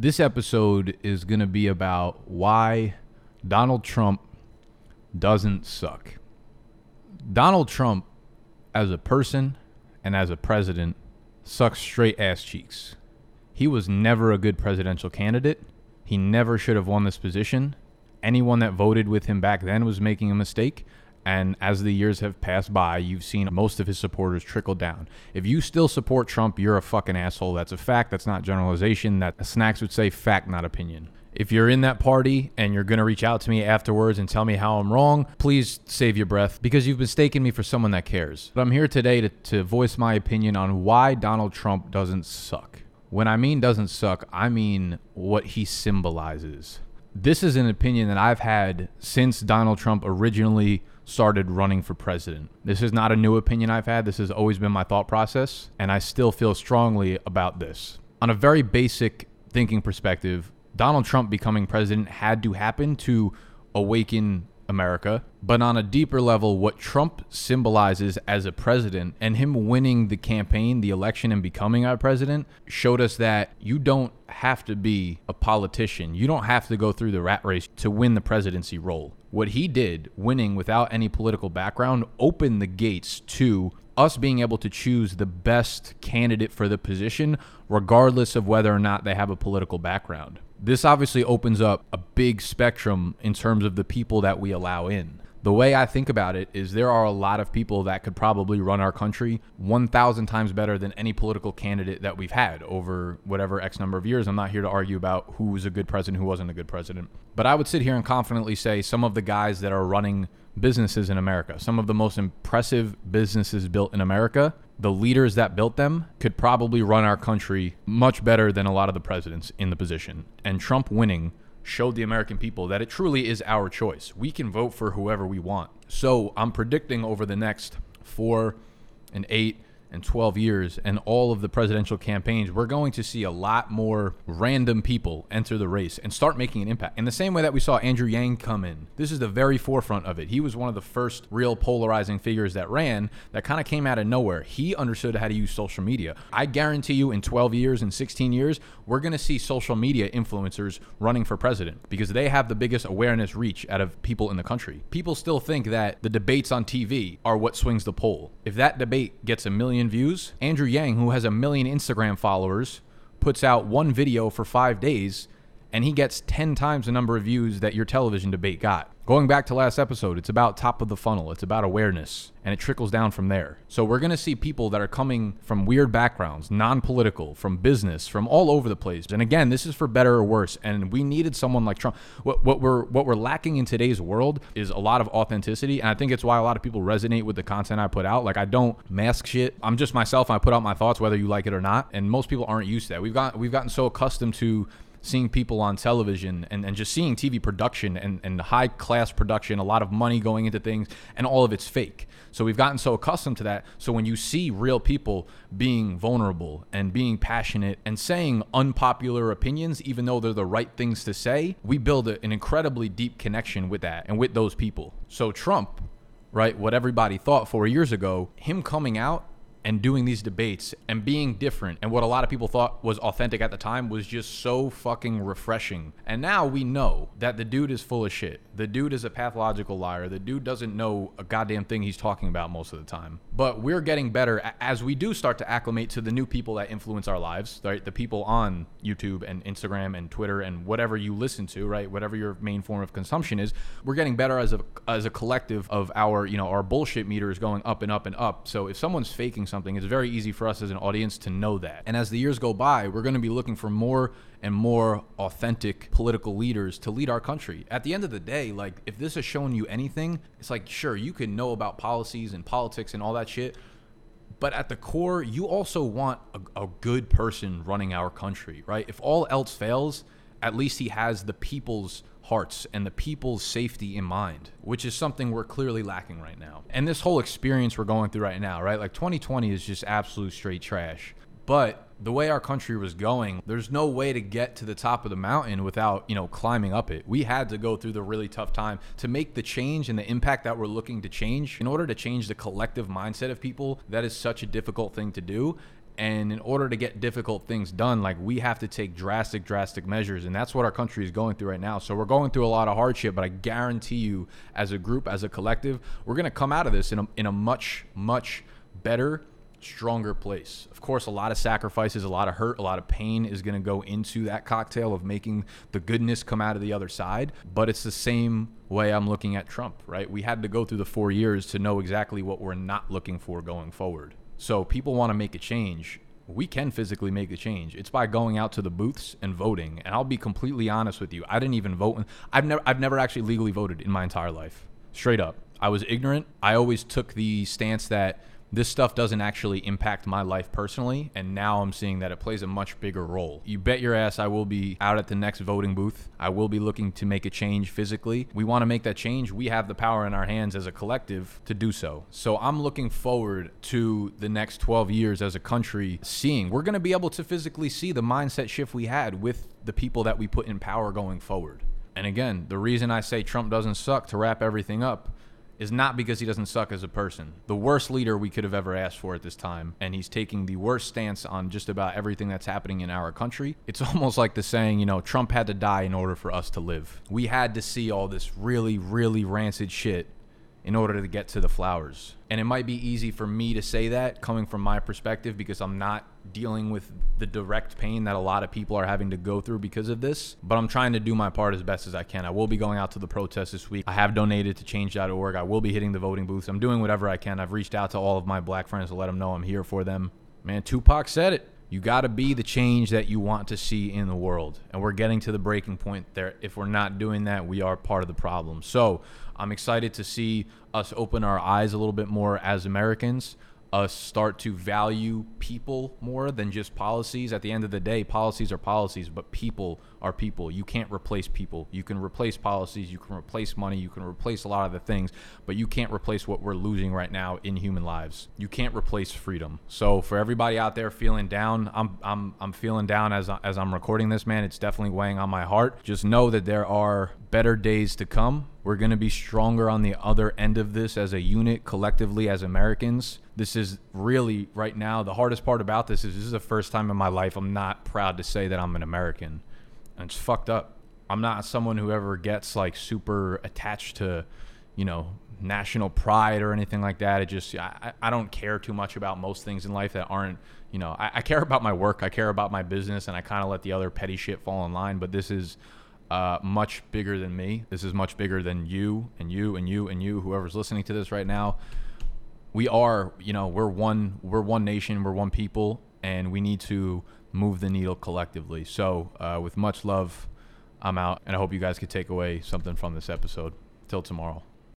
This episode is going to be about why Donald Trump doesn't suck. Donald Trump, as a person and as a president, sucks straight ass cheeks. He was never a good presidential candidate. He never should have won this position. Anyone that voted with him back then was making a mistake. And as the years have passed by, you've seen most of his supporters trickle down. If you still support Trump, you're a fucking asshole. That's a fact. That's not generalization. That Snacks would say fact, not opinion. If you're in that party and you're going to reach out to me afterwards and tell me how I'm wrong, please save your breath because you've mistaken me for someone that cares. But I'm here today to, to voice my opinion on why Donald Trump doesn't suck. When I mean doesn't suck, I mean what he symbolizes. This is an opinion that I've had since Donald Trump originally started running for president. This is not a new opinion I've had. This has always been my thought process, and I still feel strongly about this. On a very basic thinking perspective, Donald Trump becoming president had to happen to awaken America. But on a deeper level, what Trump symbolizes as a president and him winning the campaign, the election, and becoming our president showed us that you don't have to be a politician. You don't have to go through the rat race to win the presidency role. What he did, winning without any political background, opened the gates to us being able to choose the best candidate for the position, regardless of whether or not they have a political background this obviously opens up a big spectrum in terms of the people that we allow in. The way I think about it is there are a lot of people that could probably run our country 1,000 times better than any political candidate that we've had over whatever X number of years. I'm not here to argue about who was a good president, who wasn't a good president. But I would sit here and confidently say some of the guys that are running businesses in America, some of the most impressive businesses built in America, the leaders that built them could probably run our country much better than a lot of the presidents in the position. And Trump winning showed the American people that it truly is our choice. We can vote for whoever we want. So I'm predicting over the next four and eight and 12 years and all of the presidential campaigns, we're going to see a lot more random people enter the race and start making an impact. In the same way that we saw Andrew Yang come in, this is the very forefront of it. He was one of the first real polarizing figures that ran that kind of came out of nowhere. He understood how to use social media. I guarantee you, in 12 years and 16 years, we're going to see social media influencers running for president because they have the biggest awareness reach out of people in the country. People still think that the debates on TV are what swings the poll. If that debate gets a million million views. Andrew Yang, who has a million Instagram followers, puts out one video for five days and he gets 10 times the number of views that your television debate got. Going back to last episode, it's about top of the funnel, it's about awareness, and it trickles down from there. So we're going to see people that are coming from weird backgrounds, non political, from business, from all over the place. And again, this is for better or worse. And we needed someone like Trump. What, what, we're, what we're lacking in today's world is a lot of authenticity. And I think it's why a lot of people resonate with the content I put out. Like, I don't mask shit. I'm just myself. I put out my thoughts, whether you like it or not. And most people aren't used to that. We've, got, we've gotten so accustomed to seeing people on television and, and just seeing TV production and, and high class production, a lot of money going into things, and all of it's fake. So we've gotten so accustomed to that. So when you see real people being vulnerable and being passionate and saying unpopular opinions, even though they're the right things to say, we build a, an incredibly deep connection with that and with those people. So Trump, right, what everybody thought four years ago, him coming out and doing these debates and being different and what a lot of people thought was authentic at the time was just so fucking refreshing. And now we know that the dude is full of shit. The dude is a pathological liar. The dude doesn't know a goddamn thing he's talking about most of the time. But we're getting better as we do start to acclimate to the new people that influence our lives, right? The people on YouTube and Instagram and Twitter and whatever you listen to, right? Whatever your main form of consumption is, we're getting better as a as a collective of our, you know, our bullshit meter is going up and up and up. So if someone's faking something, it's very easy for us as an audience to know that. And as the years go by, we're going to be looking for more and more authentic political leaders to lead our country. At the end of the day, like if this has shown you anything, it's like sure, you can know about policies and politics and all that shit, but at the core, you also want a, a good person running our country, right? If all else fails, at least he has the people's hearts and the people's safety in mind, which is something we're clearly lacking right now. And this whole experience we're going through right now, right? Like 2020 is just absolute straight trash. But the way our country was going, there's no way to get to the top of the mountain without, you know, climbing up it. We had to go through the really tough time to make the change and the impact that we're looking to change. In order to change the collective mindset of people, that is such a difficult thing to do And in order to get difficult things done, like we have to take drastic, drastic measures. And that's what our country is going through right now. So we're going through a lot of hardship, but I guarantee you, as a group, as a collective, we're going to come out of this in a, in a much, much better stronger place. Of course, a lot of sacrifices, a lot of hurt, a lot of pain is going to go into that cocktail of making the goodness come out of the other side. But it's the same way I'm looking at Trump, right? We had to go through the four years to know exactly what we're not looking for going forward. So people want to make a change. We can physically make the change. It's by going out to the booths and voting. And I'll be completely honest with you. I didn't even vote. I've never I've never actually legally voted in my entire life. Straight up. I was ignorant. I always took the stance that this stuff doesn't actually impact my life personally. And now I'm seeing that it plays a much bigger role. You bet your ass I will be out at the next voting booth. I will be looking to make a change physically. We want to make that change. We have the power in our hands as a collective to do so. So I'm looking forward to the next 12 years as a country seeing. We're going to be able to physically see the mindset shift we had with the people that we put in power going forward. And again, the reason I say Trump doesn't suck to wrap everything up is not because he doesn't suck as a person. The worst leader we could have ever asked for at this time, and he's taking the worst stance on just about everything that's happening in our country. It's almost like the saying, you know, Trump had to die in order for us to live. We had to see all this really, really rancid shit in order to get to the flowers. And it might be easy for me to say that coming from my perspective because I'm not dealing with the direct pain that a lot of people are having to go through because of this. But I'm trying to do my part as best as I can. I will be going out to the protest this week. I have donated to change.org. I will be hitting the voting booths. I'm doing whatever I can. I've reached out to all of my black friends to let them know I'm here for them. Man, Tupac said it. You got to be the change that you want to see in the world. And we're getting to the breaking point there. If we're not doing that, we are part of the problem. So I'm excited to see us open our eyes a little bit more as Americans us start to value people more than just policies. At the end of the day, policies are policies, but people are people. You can't replace people. You can replace policies, you can replace money, you can replace a lot of the things, but you can't replace what we're losing right now in human lives. You can't replace freedom. So for everybody out there feeling down, I'm I'm I'm feeling down as as I'm recording this, man. It's definitely weighing on my heart. Just know that there are better days to come. We're going to be stronger on the other end of this as a unit, collectively, as Americans. This is really, right now, the hardest part about this is this is the first time in my life I'm not proud to say that I'm an American. And it's fucked up. I'm not someone who ever gets like super attached to, you know, national pride or anything like that. It just, I, I don't care too much about most things in life that aren't, you know, I, I care about my work, I care about my business, and I kind of let the other petty shit fall in line. But this is, uh, much bigger than me. This is much bigger than you and you and you and you, whoever's listening to this right now. We are, you know, we're one, we're one nation, we're one people, and we need to move the needle collectively. So, uh, with much love, I'm out, and I hope you guys could take away something from this episode. Till tomorrow.